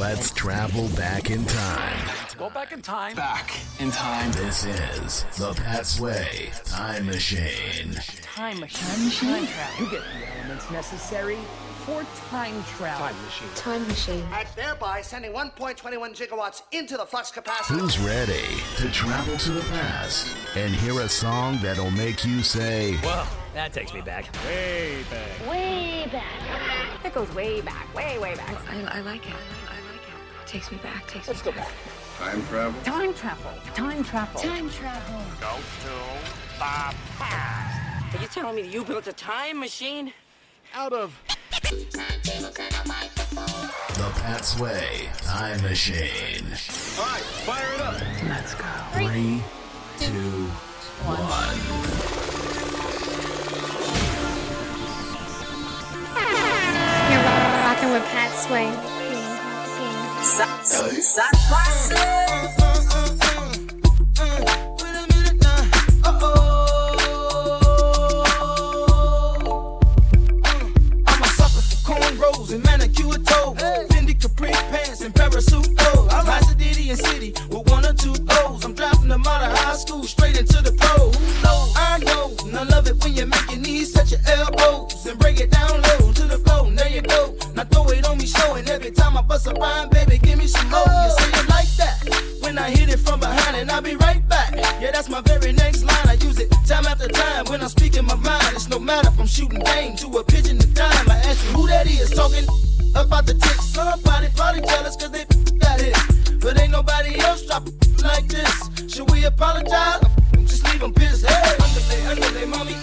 Let's travel back in time. Go back in time. Back in time. This is the Pat Sway Time Machine. Time machine. Time travel. You get the elements necessary for time travel. Time machine. Time machine. and thereby sending 1.21 gigawatts into the flux capacitor. Who's ready to travel to the past and hear a song that'll make you say, Whoa, that takes me back. Way back. Way back. It goes way back, way, way back. I, I like it. I like it. Takes me back. Takes Let's me go back. Time travel. Time travel. Time travel. Time travel. Go to the past. Are you telling me you built a time machine? Out of The Pat Sway Time Machine. All right, fire it up. Let's go. Three, two, one. You're rocking with Pat Sway. I'm a sucker for cornrows and manicure Capri pants and parasuit clothes. I'm Diddy and City with one or two O's. I'm driving them out of high school straight into the pro pros. I know, and I love it when you make your knees touch your elbows and break it down low to the floor. And there you go. Now throw it on me, showing every time I bust a rhyme, baby, give me some more. You say it like that when I hit it from behind, and I'll be right back. Yeah, that's my very next line. Time after time when I'm speaking my mind. It's no matter if I'm shooting game to a pigeon to dime. I ask you who that is talking about the tick. Somebody probably jealous cause they got it. But ain't nobody else drop like this. Should we apologize? Just leave them pissed. Hey, underlay, underlay, mommy,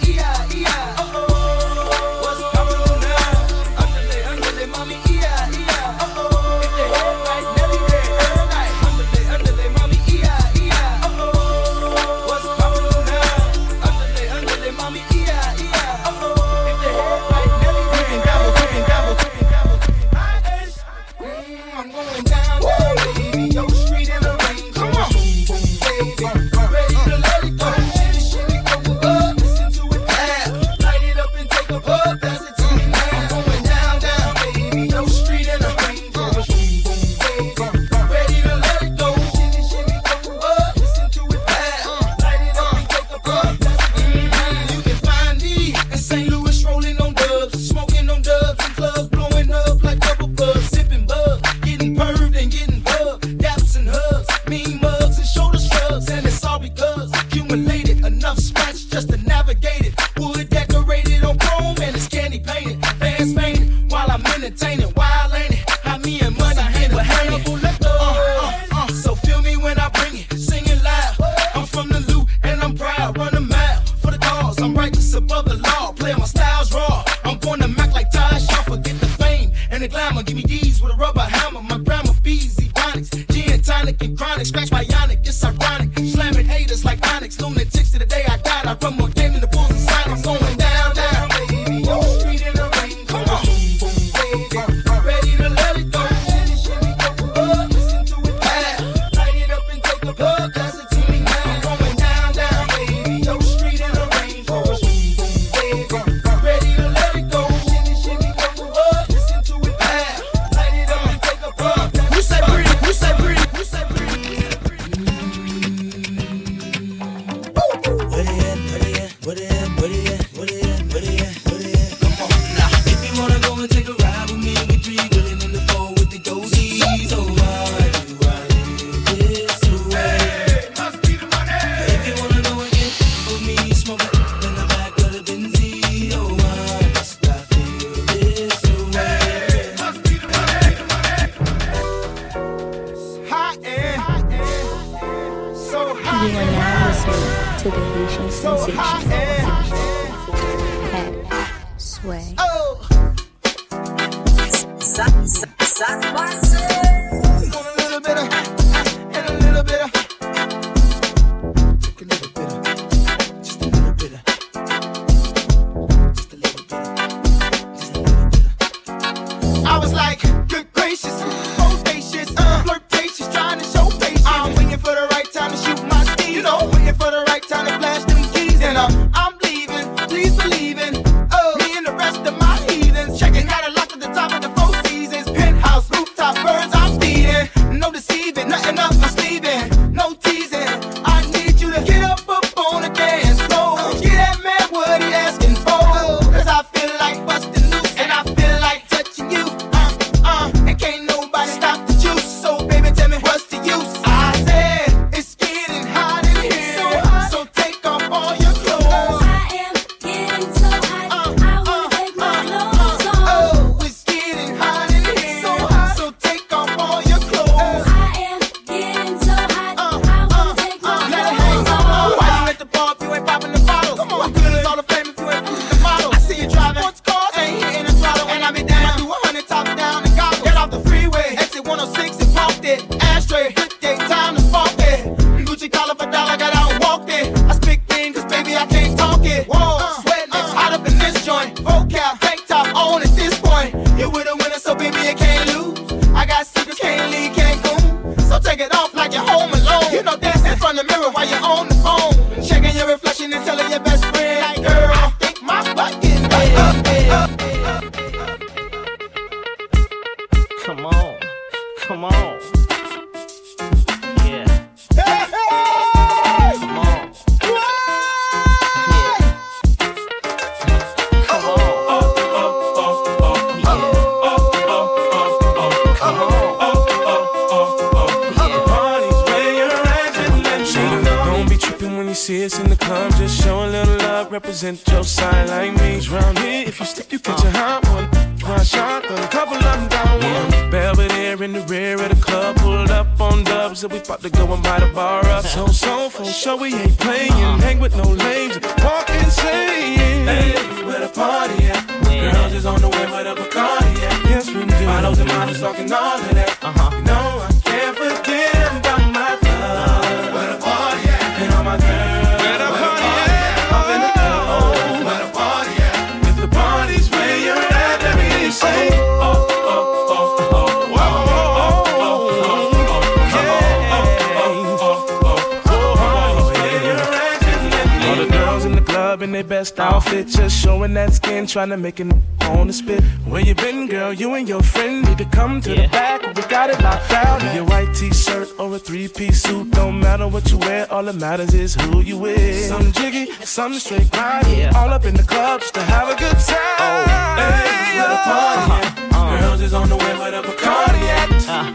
trying to make it on the spit. Where you been, girl? You and your friend need to come to yeah. the back. We got it locked down. Be white t-shirt or a three-piece suit. Don't matter what you wear, all that matters is who you with. Some jiggy, some straight grinding. Yeah. All up in the club just to have a good time. Oh, hey, what uh, party! Uh-huh. Uh-huh. Girls is on the way with a Bacardi at. Uh-huh.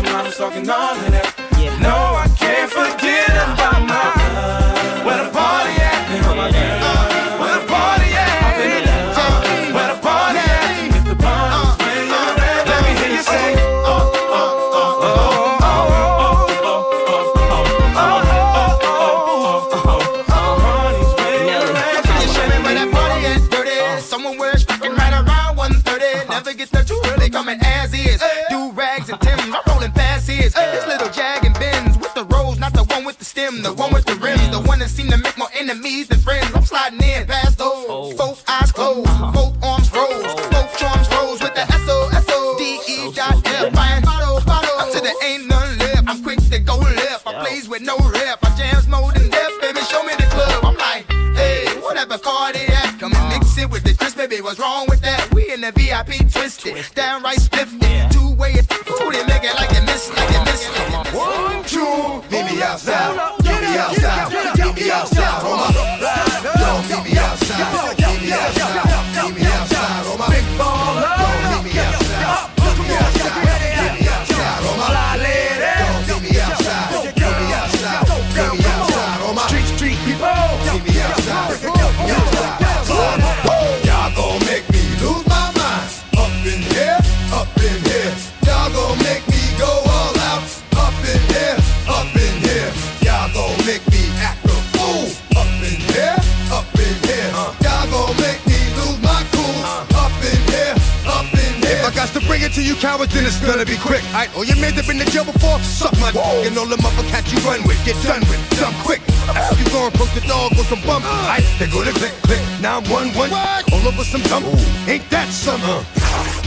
And models talking all that. VIP it's gonna be quick. I, oh, right? your mates have been in jail before? Suck my dick and all the other cats you run with. Get done with, dumb quick. Ask you gone broke the dog on some bump. Uh. I, they go to click, click. Now I'm one, one. What? All over some dumb. Ooh. Ain't that summer? Uh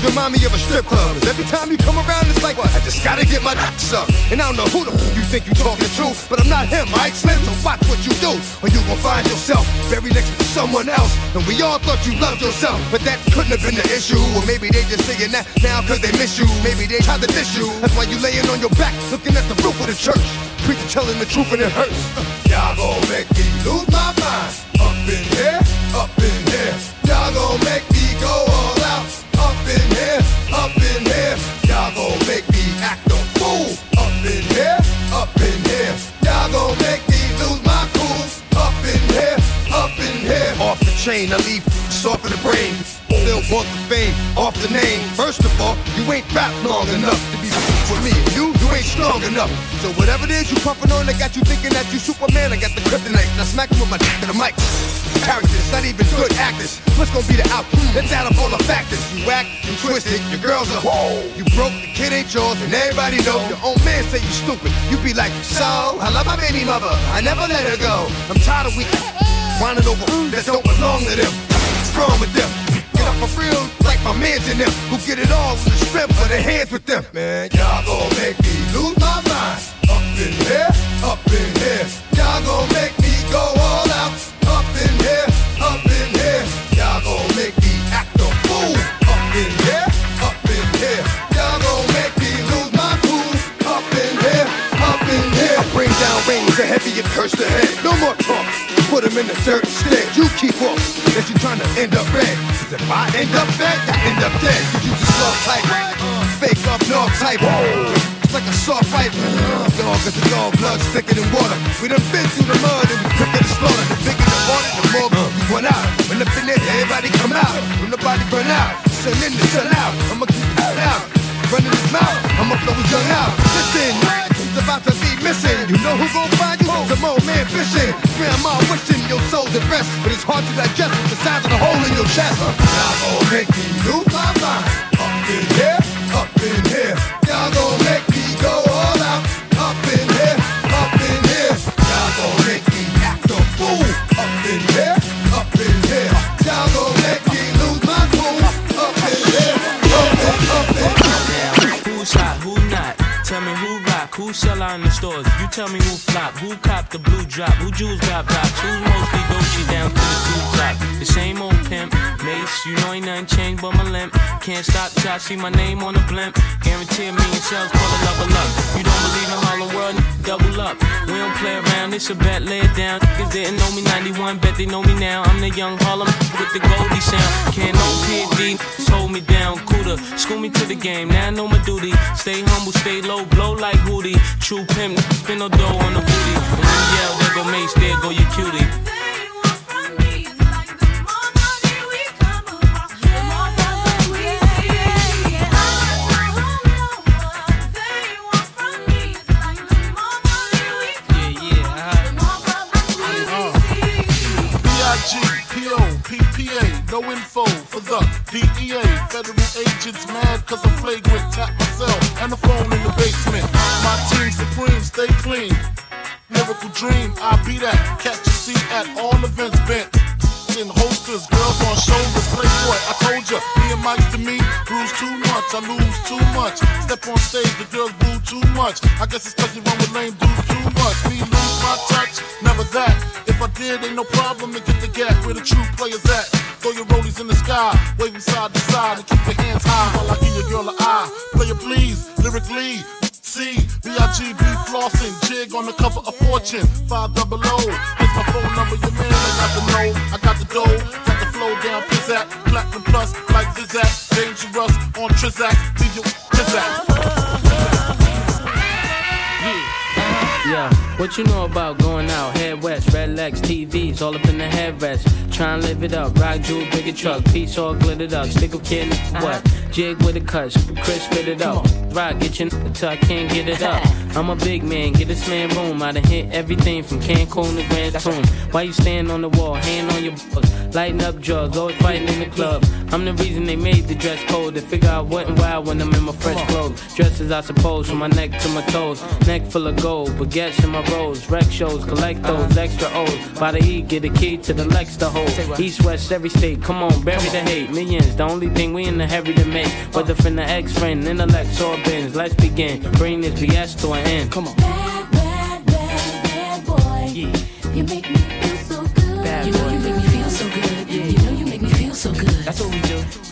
remind me of a strip club. Cause every time you come around, it's like, I just gotta get my nuts up. And I don't know who the f- you think you talking to, but I'm not him, I Slim, so watch what you do. Or you gon' find yourself buried next to someone else. And we all thought you loved yourself, but that couldn't have been the issue. Or maybe they just saying that now cause they miss you. Maybe they tried to diss you. That's why you laying on your back, looking at the roof of the church. Preacher telling the truth and it hurts. Y'all gon' make me lose my mind. Up in here, up in here. Y'all gon' make me go pain. I leave soft in the brain. Still want the fame off the name. First of all, you ain't rap long enough to be for me. You, you ain't strong enough. So whatever it is you puffin' on, I got you thinking that you Superman. I got the kryptonite. I smack him with my dick in the mic. Characters, not even good actors. What's gonna be the outcome? Let's add up all the factors. You whack, you twisted, your girls are whoa. You broke, the kid ain't yours, and everybody know. Your own man say you stupid. You be like, so I love my baby mother. I never let her go. I'm tired of weak whining over that don't belong to them. What's wrong with them? Get up for real, like my mans in them, who get it all with the strength of their hands with them. Man, y'all gon' make me lose my mind. Up in here, up in here. Y'all gon' make me go all out. Up in here, up in here. Y'all gon' make me act a fool. Up in here, up in here. Y'all gon' make me lose my cool. Up in here, up in here. I bring down rains heavy and curse the head. No more talk. Put him in a certain state. You keep off. That you trying to end up red. Cause if I end up dead, I end up dead. You just soft type. Fake up north type. It's like a soft fight. Dog is a dog, blood thicker than water. We done been through the mud and we quicker to slaughter. The bigger the water, the more we run out. When the in there, everybody come out. When nobody burn out, sun in the sun out. I'ma keep it out. Running his mouth, I'ma blow his young out. Listen, he's about to be missing. You know who gon' find you? Some old man fishing. Grandma wishing your soul's at rest, but it's hard to digest the size of the hole in your chest. Y'all gon' make me lose my mind. Up in here, up in here. Y'all gon' make sell out in the stores. You tell me who flop, who cop the blue drop, who jewels got blocks, who's mostly Dolce down to the two top. The same old pimp, Mase, you know ain't nothing changed but my limp. Can't stop till I see my name on the blimp. Guarantee a million sales, call it level up. You don't believe in Harlem World, double up. We don't play around, it's a bet, lay it down. Niggas didn't know me 91, bet they know me now. I'm the young Harlem with the Goldie sound. Can't no PD, hold me down, cooler. School me to the game, now I know my duty. Stay humble, stay low, blow like Hootie. True pimp, spin no dough on the booty. And you yell, there go Mase, there go your cutie. No info for the DEA. Federal agents mad cause I'm flagrant. Tap myself and the phone in the basement. My team supreme, stay clean. Miracle dream, I be that. Catch a seat at all events bent. In holsters, girls on shoulders, playboy. I told ya, me and Mike to me, bruise too much, I lose too much. Step on stage, the girls boo too much. I guess it's cause you run with lame dudes too much. Me lose my touch, never that. If I did, ain't no problem to get the gap where the true players at. Throw your rollies in the sky, waving side to side, and keep your hands high while I give your girl an eye. Player please, lyrically. C, B-I-G-B flossing, jig on the cover of Fortune, 5 double O. Here's my phone number, your man, I got the know, I got the dough, got the flow down, pizzat, platinum plus, like Zizak, dangerous on Trizak, leave you Yeah, what you know about going out? Head west, red legs, TVs, all up in the headrest. Try and live it up, rock jewel, bigger truck, piece all glittered up. Stick a kid what? Jig with a cut, Chris spit it up. Rock, get your until I can't get it up. I'm a big man, get this man room. I done hit everything from Cancun to Grand Tune. Why you stand on the wall, hand on your balls, lighting up drugs, always fighting in the club. I'm the reason they made the dress code. They figure out what and why when I'm in my fresh clothes. Dressed as I suppose, from my neck to my toes. Neck full of gold, baguettes in my rolls. Rec shows, collect those extra O's. By the E, get a key to the Lex to hold. East, west, every state, come on, bury the hate. Millions, the only thing we in the heavy to make. Whether from the ex friend, intellect, or bins. Let's begin. Bring this BS to an end. Come on. Bad, bad, bad, bad boy. You make me feel so good. Bad you know boy. you make me feel so good. Yeah. You know you make me feel so good. That's what we do.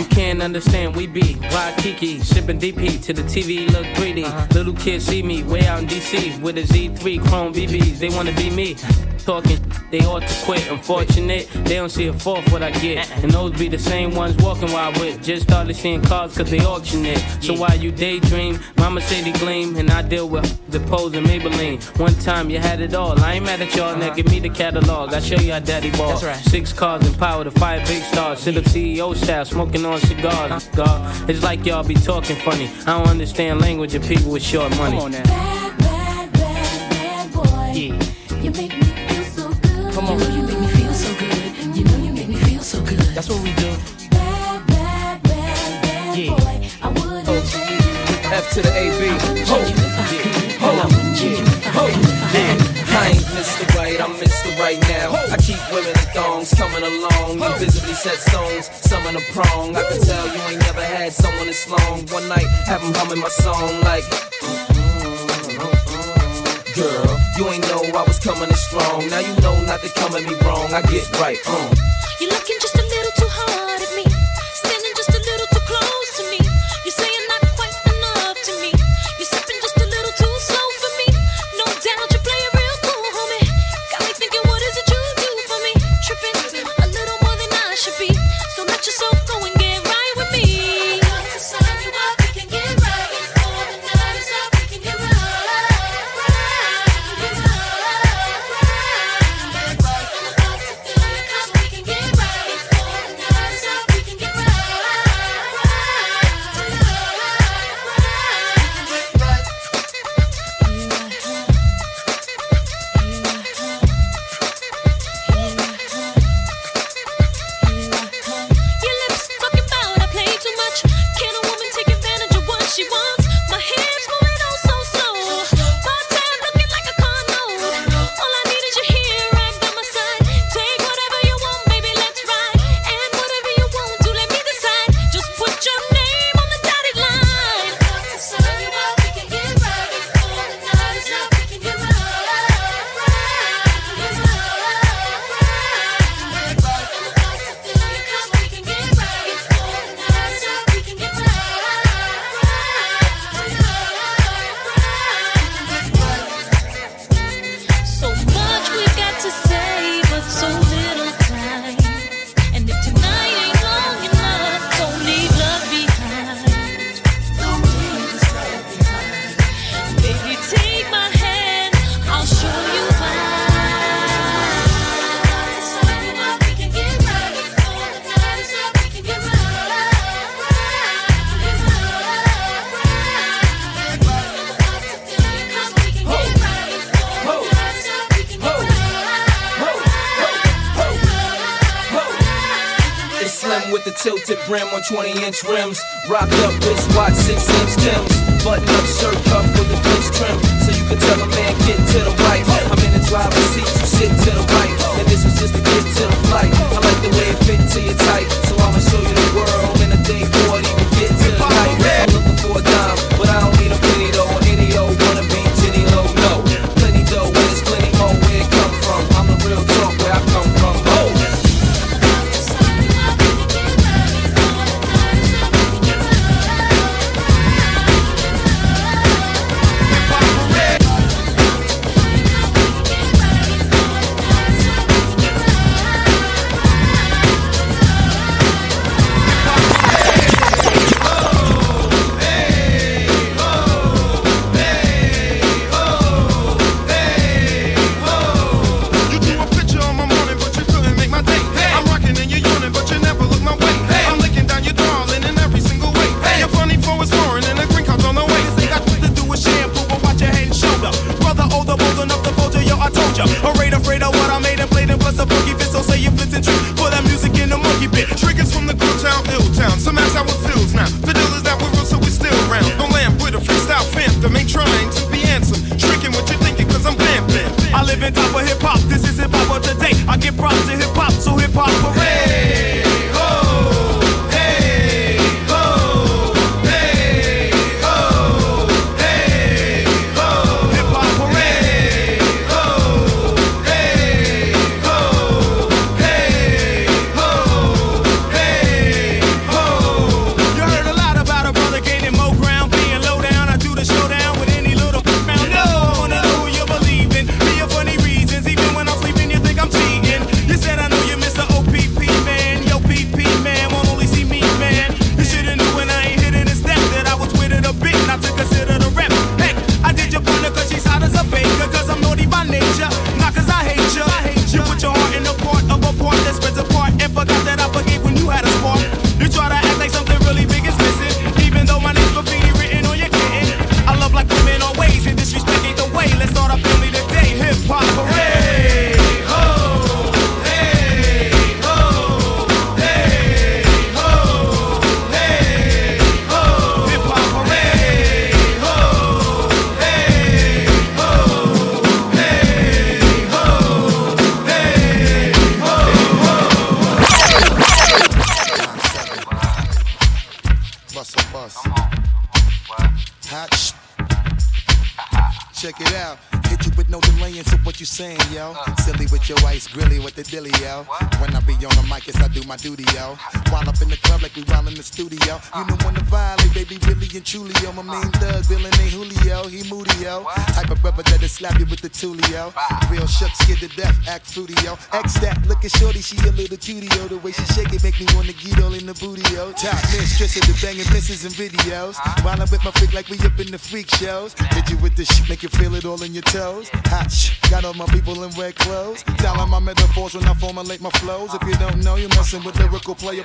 You can't understand, we be Waikiki, sipping DP to the TV look 3D. Uh-huh. Little kids see me way out in DC with a Z3 Chrome BBs. They wanna be me. talking, they ought to quit. Unfortunate, they don't see a fourth what I get. Uh-uh. And those be the same ones walking while I whip. Just started seeing cars cause they auction it. So while you daydream, mama say they gleam, and I deal with the pose and Maybelline. One time you had it all. I ain't mad at y'all, now uh-huh. give me the catalog. I show you how daddy ball. That's right. Six cars and power to five big stars. Sit up CEO style, smoking on cigars. God, it's like y'all be talking funny. I don't understand language of people with short money. Come on now. Bad, bad, bad, bad Yeah. You make me feel so good. Come on. You know you make me feel so good. You know you make me feel so good. That's what we do. Bad, bad, bad, bad Yeah. boy. I wouldn't oh. change. F to the AB. Ho, yeah, ho, yeah, ho, yeah. I ain't Mr. Right, I'm Mr. Right now. I keep women in thongs coming along. You visibly set stones, some in a prong. I can tell you ain't never had someone this long. One night, have 'em humming my song like. Girl, you ain't know I was coming in strong. Now you know not to come at me wrong. I get right, uh. You're looking just a little too hard 20 inch rims. Rocked up wristwatch, 6 inch Tims. Button saying, yo? Silly with your ice, grilly with the dilly, yo. When I be on the mic, yes, I do my duty, yo. While up in the club like we while in the studio. You know when to violate, baby, really and truly, yo. My main thug, villain ain't Julio, he moody, yo. Type of brother that'll slap you with the tulio. Real shook, scared to death, act fruity, yo. X that, look at shorty, she a little cutie, yo. The way she shake it make me wanna get all in the booty, yo. Top mistress of the banging misses and videos. While I'm with my freak like we up in the freak shows. Hit you with the shit, make you feel it all in your toes. Hot sh- got all my people in red clothes. Telling my metaphors when I formulate my flows. If you don't know, you're messing with lyrical player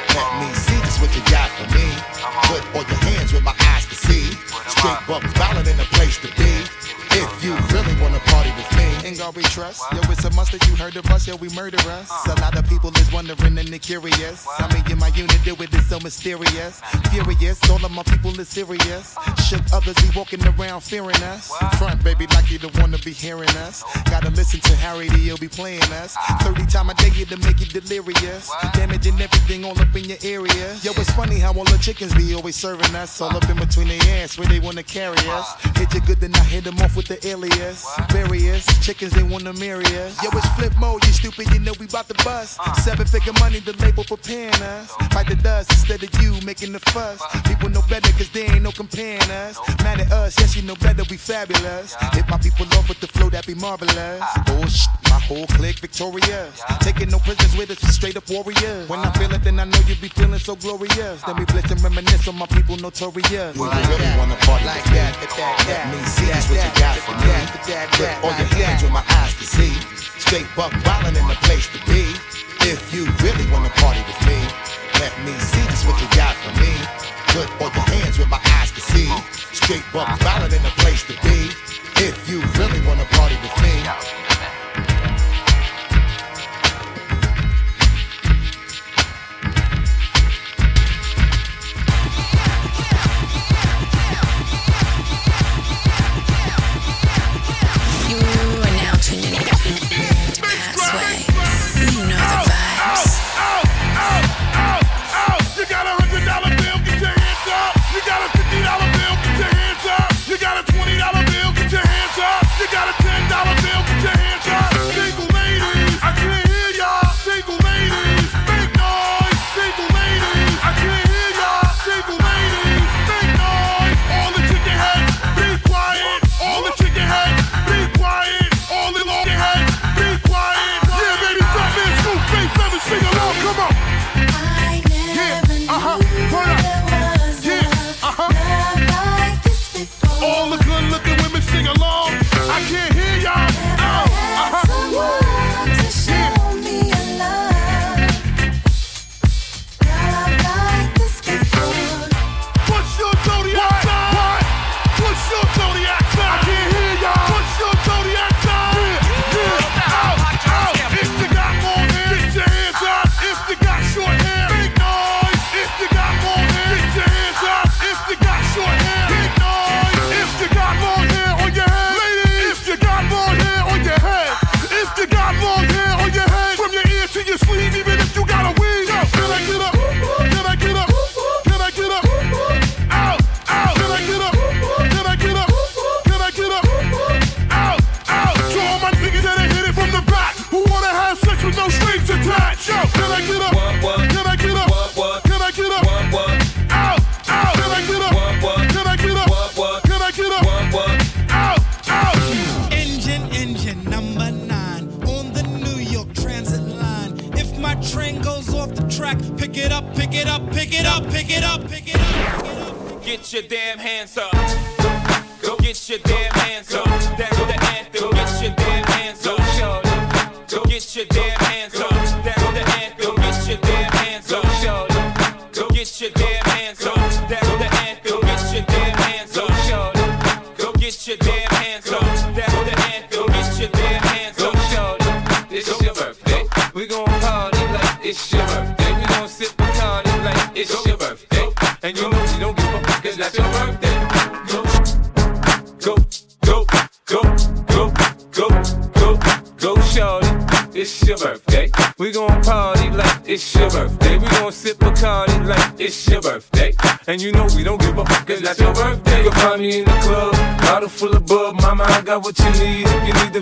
let me see just what you got for me. Put all your hands where my eyes can see. Straight buck wildin' in the place to be. If you really wanna party with me, Ain't God we trust. Yo, it's a must that you heard of us. Yo, we murder us. A lot of people is wondering and they're curious. I mean, in my unit, do it is so mysterious. Furious, all of my people is serious. Shook others be walking around fearing us. Front, baby, like you don't wanna be hearing us. Gotta listen to Harry, he'll be playing us. 30 time a day to make you delirious. Damaging everything all up in your area. Yo, it's funny how all the chickens be always serving us. All up in between their ass where they wanna carry us. Hit you good, then I hit them off with the alias. Various chickens, they wanna marry us. Yo, it's Flipmode, you stupid, you know we bout to bust. Seven figure money, the label preparing us. Fight the dust instead of you making the fuss. People know better, cause they ain't no comparing us. Mad at us, yes, you know better, we fabulous. Hit my people off with the flow that be marvelous. Sh- my whole clique victorious. Taking no prisoners with us, straight up warriors. When I feel it, then I know you be feeling so glorious. Then we blitz and reminisce on my people notorious. Do you really wanna party like that? Let me see just what you got for me. Put all your hands where my eyes can see. Straight buck wildin' in the place to be. If you really wanna party with me, let me see just what you got for me. Put all your hands where my eyes can see. Straight buck wildin' in the place to be. If you really wanna party with me. Damn hands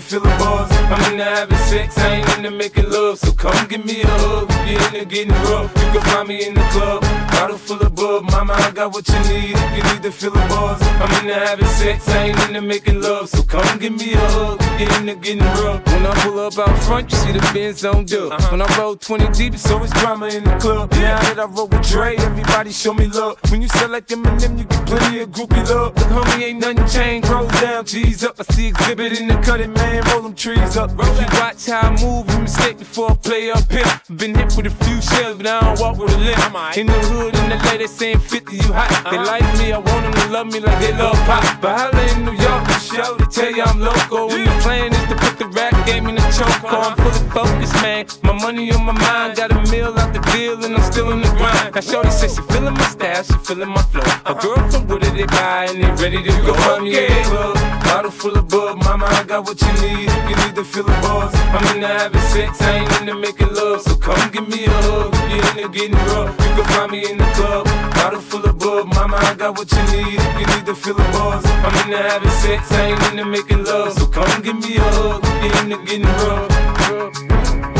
need the buzz. I'm into having sex, I ain't into making love. So come give me a hug you're into getting rough. You can find me in the club, Mama, I got what you need if you need to fill the buzz. I'm into having sex, I ain't into making love. So come give me a hug you're into getting rough. When I pull up out front, you see the Benz on dub. When I roll 20 deep, it's always drama in the club. Now that I roll with Dre, everybody show me love. When you sell like Eminem, you get plenty of groupie love. But homie, ain't nothing changed. Roll down, G's up. I see Xzibit in the cutting, man. Roll them trees up. If you watch how I move, you mistake before I play up here. Been hit with a few shells, but I don't walk with a limp. In the hood, in the LA, they saying 50, you hot. They uh-huh. like me, I want them to love me like they love pop. But holla in New York, show to tell you I'm local. When the plan is to put the rap game in the choke. I'm uh-huh. fully focused, man. My money on my mind, got a meal out the deal, and I'm still in the grind. Now, Shorty says she feeling my style, she feeling my flow. A girl from Wooded, they buy, and they ready to go. In the club, bottle full of bub. Mama, I got what you need you need to feel the buzz. I'm into having sex, I ain't into making love. So come give me a hug you're into getting rough. You can find me in the club, bottle full of bub. Mama, I got what you need if you need to feel the buzz. I'm into having sex, I ain't into making love. So come give me a hug if you're into getting rough.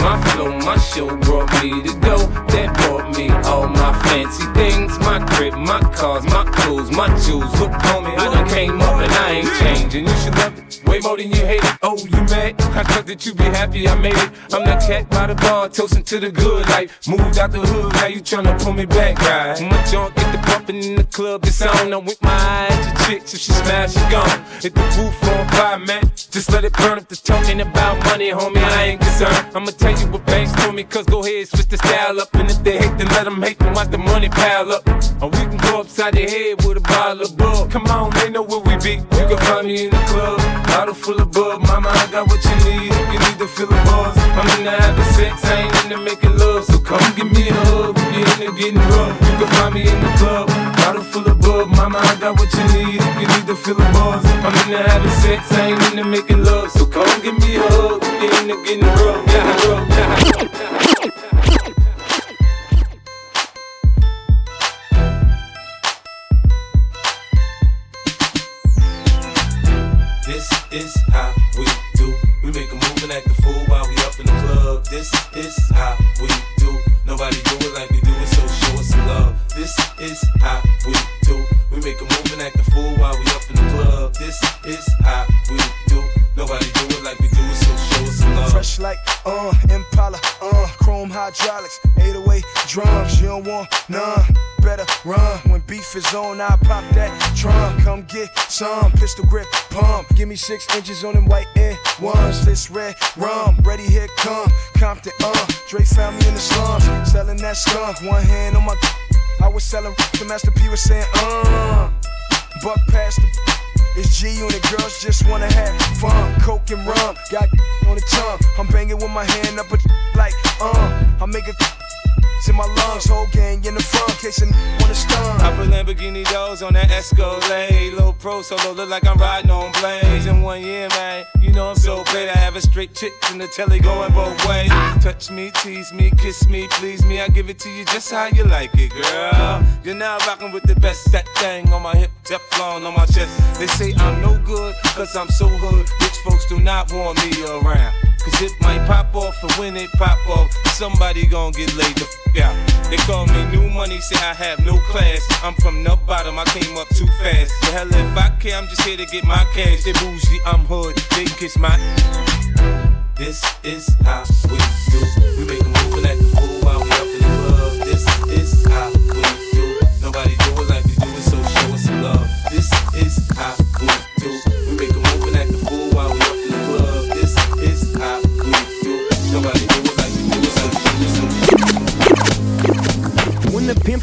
My flow, my show brought me to go. That brought me all my fancy things. My crib, my cars, my clothes, my jewels. Look, homie, I done came up and I ain't changing. You should love it way more than you hate it. Oh, you mad? I thought that you be happy I made it. I'm that cat by the bar, toasting to the good life. Moved out the hood, now you tryna pull me back, right? My junk get the bumping in the club, it's on. I'm with my eyes to chicks, if she smash, she gone. Hit the roof on fire, man. Just let it burn if the talking about money, homie. I ain't concerned. I'ma tell you what banks told me, cause go ahead, switch the style up. And if they hate, then let them hate, then watch the money pile up. Or we can go upside the head with a bottle of bug. Come on, they know where we be. You can find me in the club, bottle full of bug. Mama, I got what you need you need to feel the buzz. I'm into having sex, I ain't into making love. So come give me a hug if you're into getting rough. You can find me in the club, bottle full of bug. Mama, I got what you need if you need to feel the buzz. I'm into having sex, I ain't into making love. So come give me a hug if you're into getting rough. Yeah, rough, Give me six inches on them white air ones. This red rum, ready here come. Compton, uh, Dre found me in the slums, selling that skunk. One hand on my, I was selling. The Master P was saying, uh, buck past the. It's G unit, girls just wanna have fun. Coke and rum, got on the tongue. I'm banging with my hand up a like, uh, I make a in my lungs, whole gang in the front, case a wanna stun. I put Lamborghini doors on that Escalade. Low pro solo, look like I'm riding on blades. In one year, man, you know I'm so paid. I have a straight chick in the telly going both ways. Touch me, tease me, kiss me, please me. I give it to you just how you like it, girl. You're now rocking with the best. That thing on my hip, Teflon on my chest. They say I'm no good, cause I'm so hood. Rich folks do not want me around. Cause it might pop off, and when it pop off, somebody gon' get laid the f out. They call me new money, say I have no class. I'm from the bottom, I came up too fast. The hell if I care, I'm just here to get my cash. They bougie, I'm hood, they kiss my. This is how we do.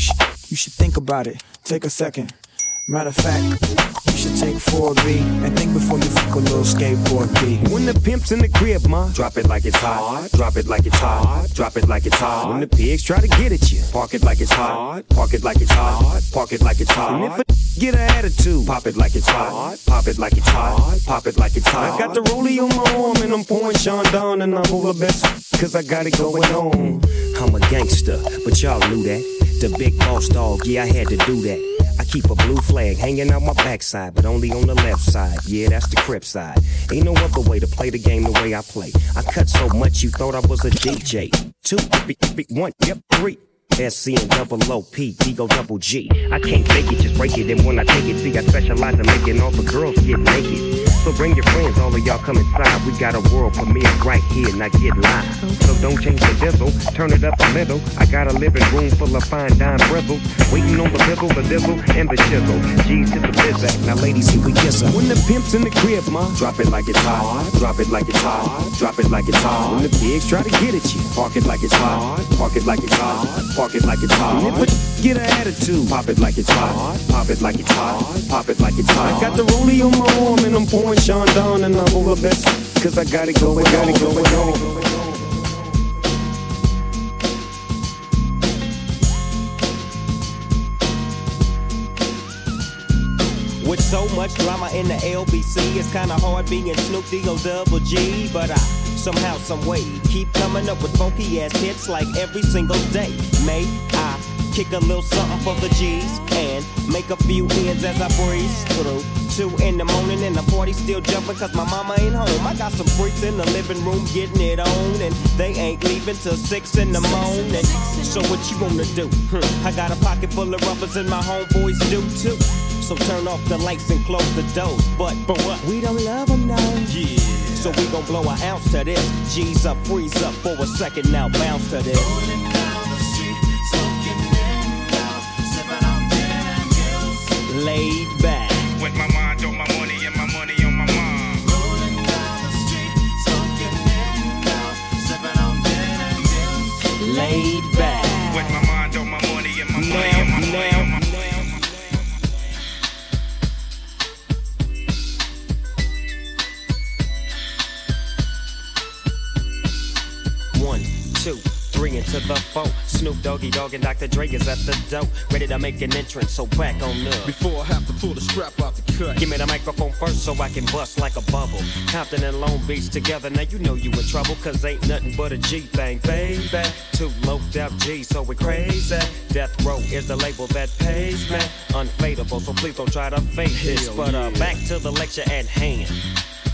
shit. You should think about it. Take a second. Matter of fact, you should take 4B and think before you fuck a little skateboard B. When the pimp's in the crib, ma, drop it like it's hot. Drop it like it's hot. Drop it like it's hot. When the pigs try to get at you, park it like it's hot. Park it like it's hot. Park it like it's hot. And if a get an attitude, pop it like it's hot. Pop it like it's hot. Pop it like it's hot. I got the rollie on my arm and I'm pouring Sean down and I'm over best cause I got it going on. I'm a gangster, but y'all knew that. The big boss dog, yeah, I had to do that. I keep a blue flag hanging out my backside, but only on the left side. Yeah, that's the crip side. Ain't no other way to play the game the way I play. I cut so much you thought I was a DJ. Two, one, yep, three. SC and double O P, D go double G. I can't fake it, just break it. And when I take it, see, I specialize in making all the girls get naked. So bring your friends, all of y'all come inside. We got a world premiere right here, now get live. So don't change the diesel, turn it up a little. I got a living room full of fine dime bristles. Waiting on the bizzle, the dizzle, and the shizzle. G's to the bizzack. Now, ladies, here we kiss her. When the pimp's in the crib, ma, drop it like it's hot. Drop it like it's hot. Drop it like it's hot. When the pigs try to get at you, park it like it's hot. Park it like it's hot. Park it like it's hot. And a get an attitude, pop it like it's hot. Pop it like it's hot. Pop it like it's hot. I got the rollie on my arm and I'm pouring Sean down and I'm over best cause I got it going, got it going on. With so much drama in the LBC, it's kinda hard being Snoop D-O double G. But I somehow, some way, keep coming up with funky ass hits like every single day. May I kick a little something for the G's and make a few ends as I breeze through. Two in the morning and the party still jumping cause my mama ain't home. I got some freaks in the living room getting it on and they ain't leaving till six in the morning. So what you wanna do? Hmm. I got a pocket full of rubbers and my homeboys do too. So turn off the lights and close the doors. But for what? We don't love them now. Yeah. So we gon' blow an ounce to this. G's up, freeze up for a second now, bounce to this. Laid back. Into the four. Snoop Doggy Dogg and Dr. Dre is at the door, ready to make an entrance. So back on up. Before I have to pull the strap out the cut. Give me the microphone first so I can bust like a bubble. Compton and Long Beach together, now you know you in trouble, cause ain't nothing but a G thing, baby. Two loped out G, so we crazy. Death Row is the label that pays me. Unfadable, so please don't try to fake this. But uh, yeah. back to the lecture at hand.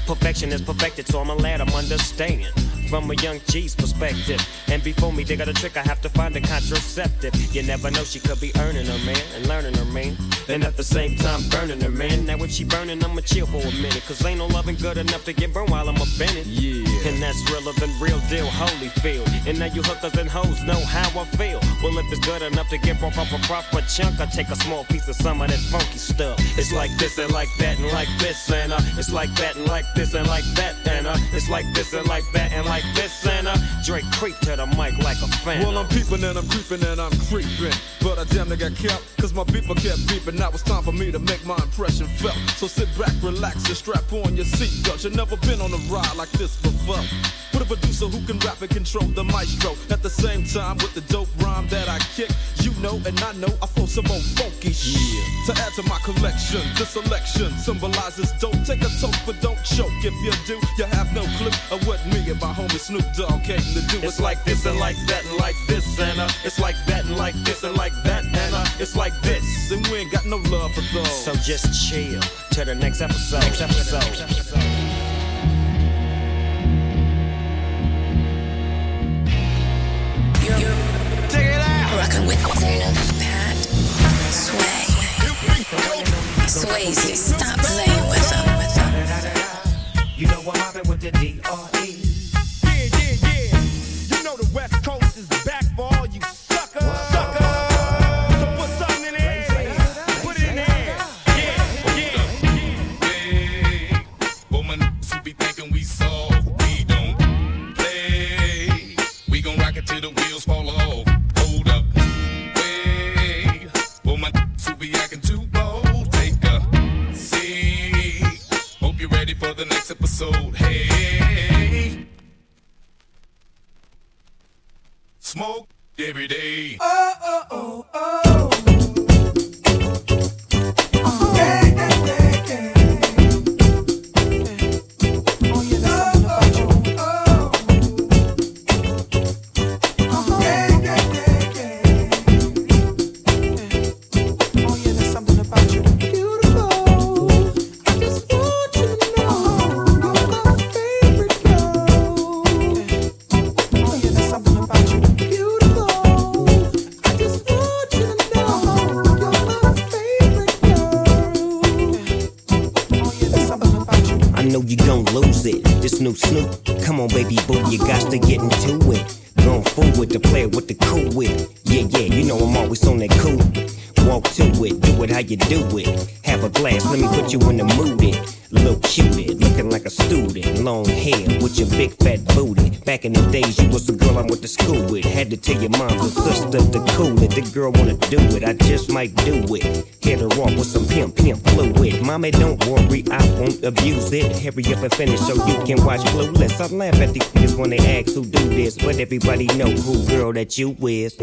Perfection is perfected, so I'm a lad, I'm understand. From a young G's perspective. And before me they got a trick, I have to find a contraceptive. You never know, she could be earning her man and learning her man. And at the same time, burning her man. Now, if she burning, I'ma chill for a minute. Cause ain't no loving good enough to get burned while I'm a Bennett. Yeah. And that's realer than real deal, Holyfield. And now you hookers and hoes know how I feel. Well, if it's good enough to get broke off a proper chunk, I take a small piece of some of that funky stuff. It's like this and like that and like this and uh, it's like that and like this and like that and uh, it's like this and like that and like this and uh, Drake creep to the mic like a fan. Well, I'm peeping and I'm creeping and I'm creeping. But I damn near got kept, cause my beeper kept beeping. Now it's time for me to make my impression felt. So sit back, relax, and strap on your seatbelt. You've never been on a ride like this before. With a producer who can rap and control the maestro. At the same time, with the dope rhyme that I kick, you know and I know I flow some old funky shit. To add to my collection, the selection symbolizes dope. Take a toke, but don't choke. If you do, you have no clue of what me and my homie Snoop Dogg came to do. It's like this and like that and like this and uh, it's like that and like this and like that and uh, it's like this and we ain't got no love for those. So just chill till the next episode. Next episode. Take it the D.R.E. Yeah, yeah, yeah. You know the West Coast girl wanna do it, I just might do it. Hit her off with some pimp, pimp fluid. Mommy, don't worry, I won't abuse it. Hurry up and finish so you can watch Clueless. I laugh at these niggas when they ask who do this, but everybody know who girl that you is.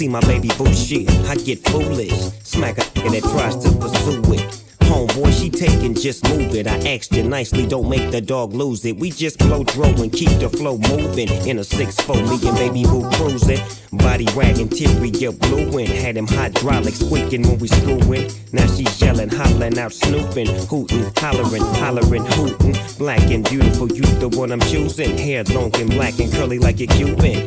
See my baby boo shit, I get foolish. Smack a nigga that tries to pursue it. Homeboy, she taking, just move it. I asked you nicely, don't make the dog lose it. We just blow throw and keep the flow moving. In a 6-4, me and baby boo cruising. Body wagging, interior blueing. Had him hydraulic squeaking when we screwing. Now she's yelling, hollering out, snooping, hooting, hollering, hollering, hooting. Black and beautiful, you the one I'm choosing. Hair long and black and curly like a Cuban.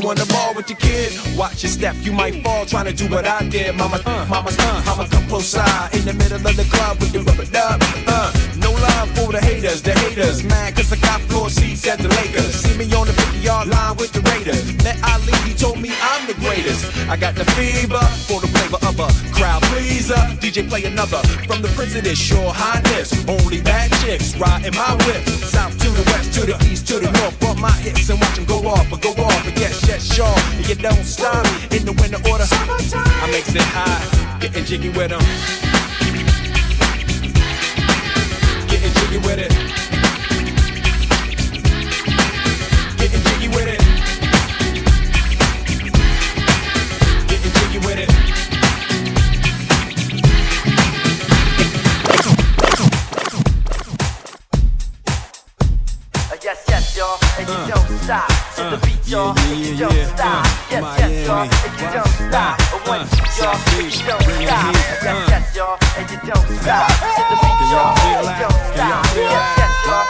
You on the ball with your kid? Watch your step, you might fall trying to do what I did. Mama, uh, mama, uh, mama, come close side in the middle of the club with the rubber dub. Uh, no love for the haters, the haters. Mad cause I got floor seats at the Lakers. See me on the 50 yard line with the Raiders. Met Ali, he told me I'm the greatest. I got the fever for the flavor of a crowd pleaser. DJ play another from the Prince of this Sure Highness. Only bad chicks riding my whip. South to the west, to the east, to the north. Bump my hips and watch them go off, but go off. And yes, yes, sure. And you don't stop in the winter order. I makes it high, getting jiggy with them. Getting jiggy with it. Getting jiggy with it. Getting jiggy with it. Uh, yes, yes, y'all, and you don't stop to the beat, y'all, don't stop. Yes, yes, y'all, and you don't stop. Uh, One, y'all, you don't stop. Yes, yes, y'all, and you don't stop to the beat, y'all, and you don't stop. Yes, yes, y'all,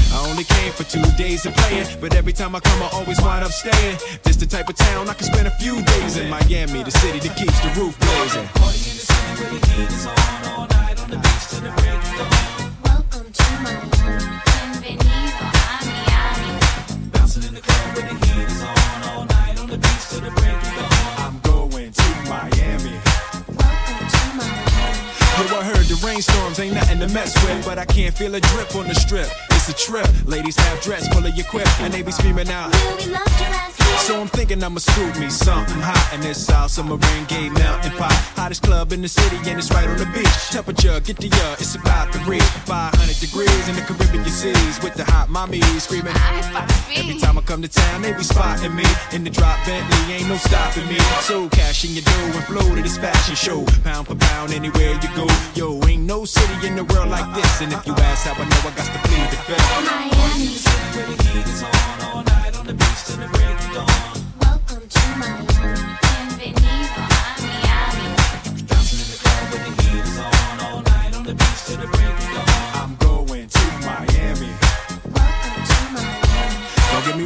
I only came for two days of playing, but every time I come, I always wind up staying. This the type of town I can spend a few days in. Miami, the city that keeps the roof blazing. Welcome to Miami. Bienvenido a Miami. Bouncing in the club with the heat is on all night on the beach till the break of dawn. I'm going to Miami. Welcome to Miami. Yo, I heard the rainstorms ain't nothing to mess with, but I can't feel a drip on the strip. It's a trip. Ladies have dress full of your quip, and they be screaming out. So I'm thinking I'ma scoop me something hot in this South Submarine Gay Mountain Pot. Hottest club in the city, and it's right on the beach. Temperature, get the uh, it's about to reach 500 degrees in the Caribbean seas with the hot mommies screaming. Every time I come to town, they be spotting me in the drop Bentley, ain't no stopping me. So cash in your dough and flow to this fashion show, pound for pound anywhere you go. Yo, ain't no city in the world like this, and if you ask how I know, I got to plead the Miami. Where the heat is on all night on the beach till the break of dawn. Welcome to Miami. Bienvenido a Miami. Dancing in the club where the heat is on all night on the beach till the break of dawn. I'm going to Miami. Don't get me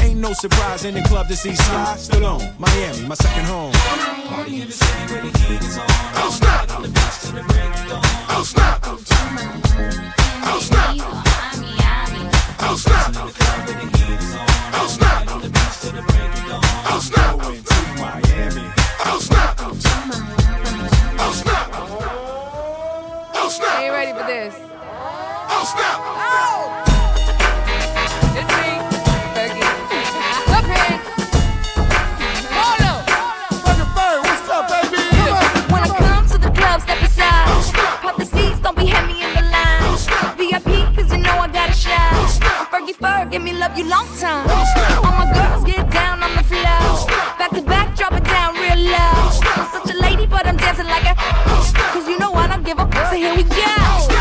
Ain't no surprise in the club to see Sly. Still on Miami, my second home. Party in the city where the heat is on. Oh, snap. On the beach till the break of dawn. Oh, snap. Welcome to oh, Miami. Oh, snap. Miami. Oh, snap. In the love you long time. All my girls get down on the floor. Back to back, drop it down real low. I'm such a lady, but I'm dancing like a. Cause you know I don't give up, so here we go.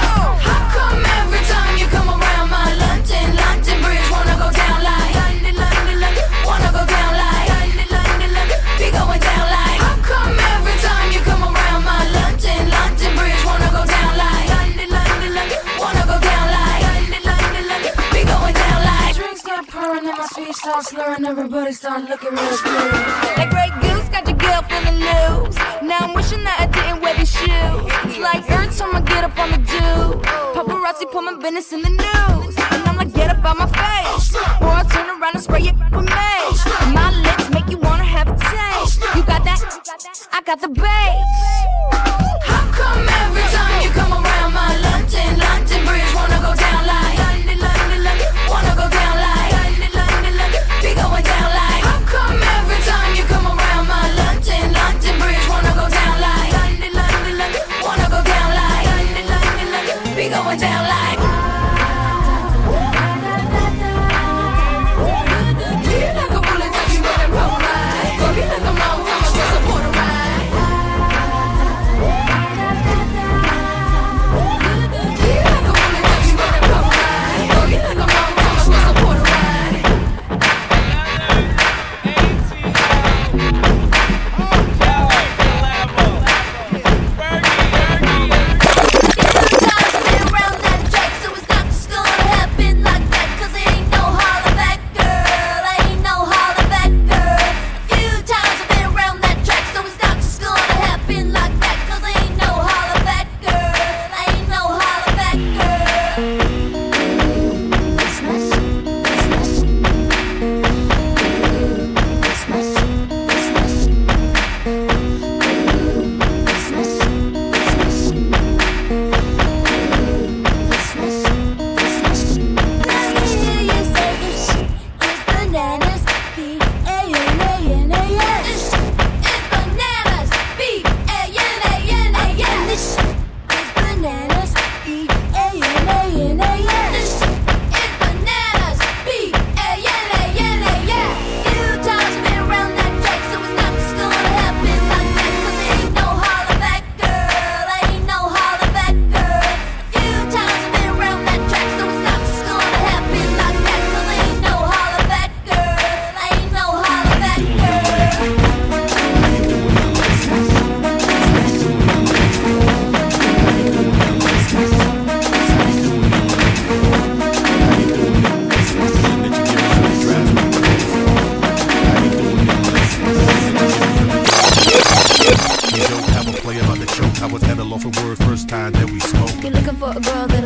Speech slurring, everybody start looking real good. That great goose got your girl feeling loose. Now I'm wishing that I didn't wear these shoes. It's like every time I get up on the do, paparazzi put my business in the news, and I'm like, get up out my face, or I turn around and spray it with me. My lips make you wanna have a taste. You got that? I got the bass.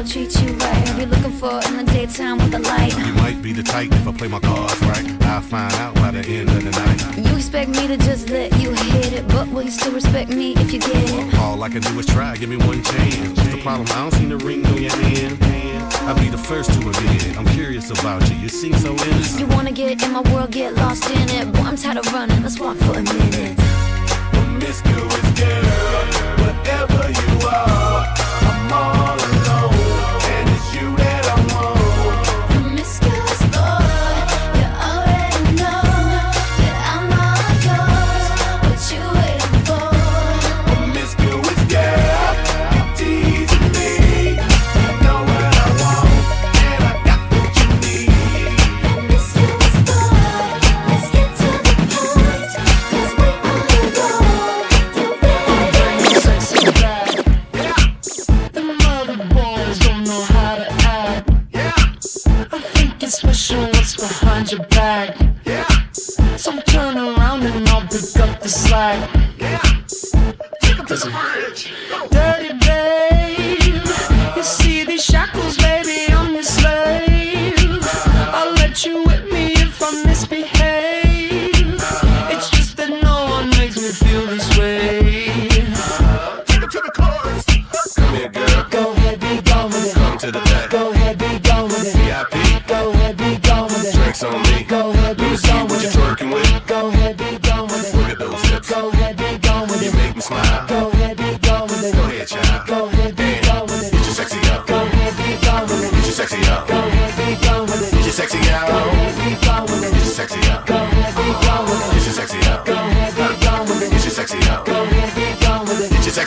will treat you right. If you're looking for in the daytime with the light. You might be the type if I play my cards right. I'll find out by the end of the night. You expect me to just let you hit it, but will you still respect me if you get it? All I can do is try, give me one chance. What's the problem? I don't see the ring on your hand. I'll be the first to admit it. I'm curious about you. You seem so innocent. You wanna get in my world, get lost in it. Boy, I'm tired of running. Let's walk for a minute. Promiscuous girl, whatever you are, I'm all.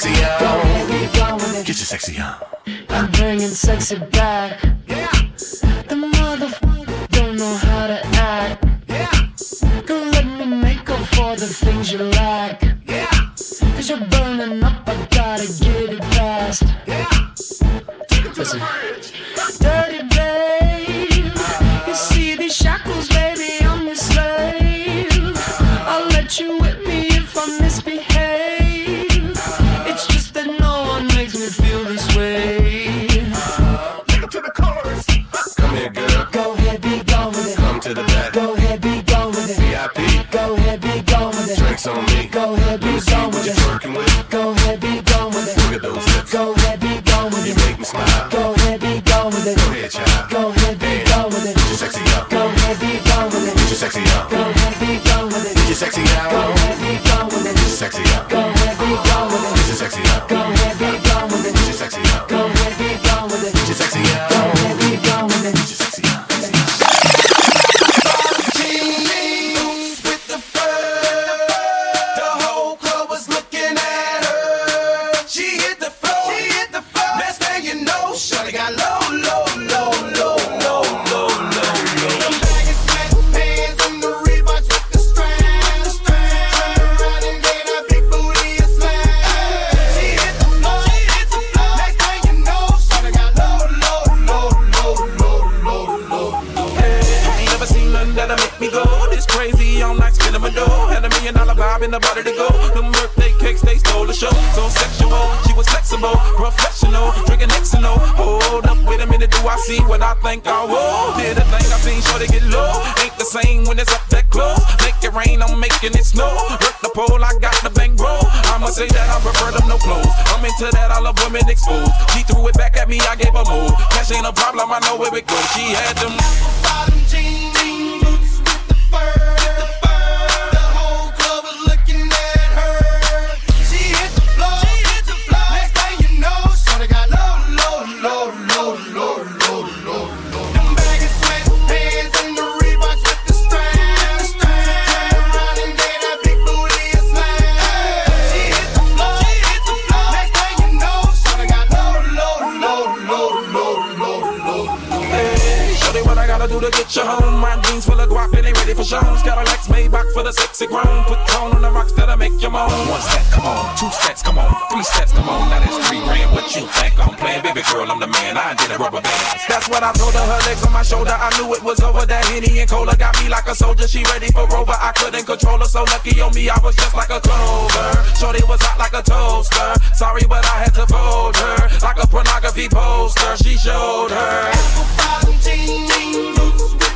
sexy. Get your sexy on. I'm bringing sexy back. same when it's up that close. Make it rain, I'm making it snow. Work the pole, I got the bankroll. I'ma say that I prefer them no clothes. I'm into that, I love women exposed. She threw it back at me, I gave her move. Cash ain't a problem, I know where it goes. She had them. Bottom jeans. at your home for shows. Got a Lex Maybach for the sexy grown. Put tone on the rocks that'll make you moan. One step, come on. Two steps, come on. Three steps, come on. Now that's three grand. What you think I'm playing? Baby girl, I'm the man. I did a rubber band. That's what I told her. Her legs on my shoulder. I knew it was over. That Henny and Cola got me like a soldier. She ready for Rover. I couldn't control her. So lucky on me, I was just like a clover. Shorty was hot like a toaster. Sorry, but I had to fold her. Like a pornography poster. She showed her. Peace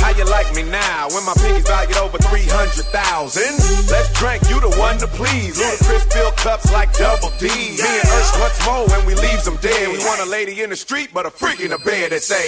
How you like me now when my pinky's valued over 300,000? Let's drink, you the one to please. Ludacris fill cups like double D. Me and Ursh once more when we leaves them dead. We want a lady in the street, but a freak in the bed that say,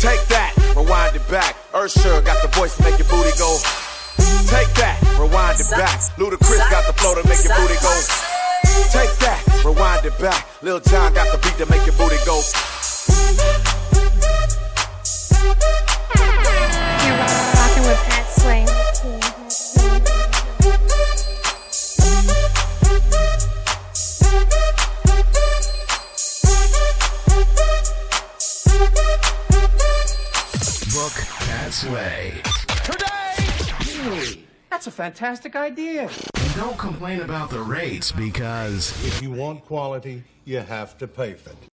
Take that, rewind it back. Usher got the voice to make your booty go. Take that, rewind it back. Ludacris got the flow to make your booty go. Take that, rewind it back. Lil Jon got the beat to make your booty go. You're rockin' with Pat Sway. Book Pat Sway. Really? That's a fantastic idea. And don't complain about the rates because If you want quality, you have to pay for it.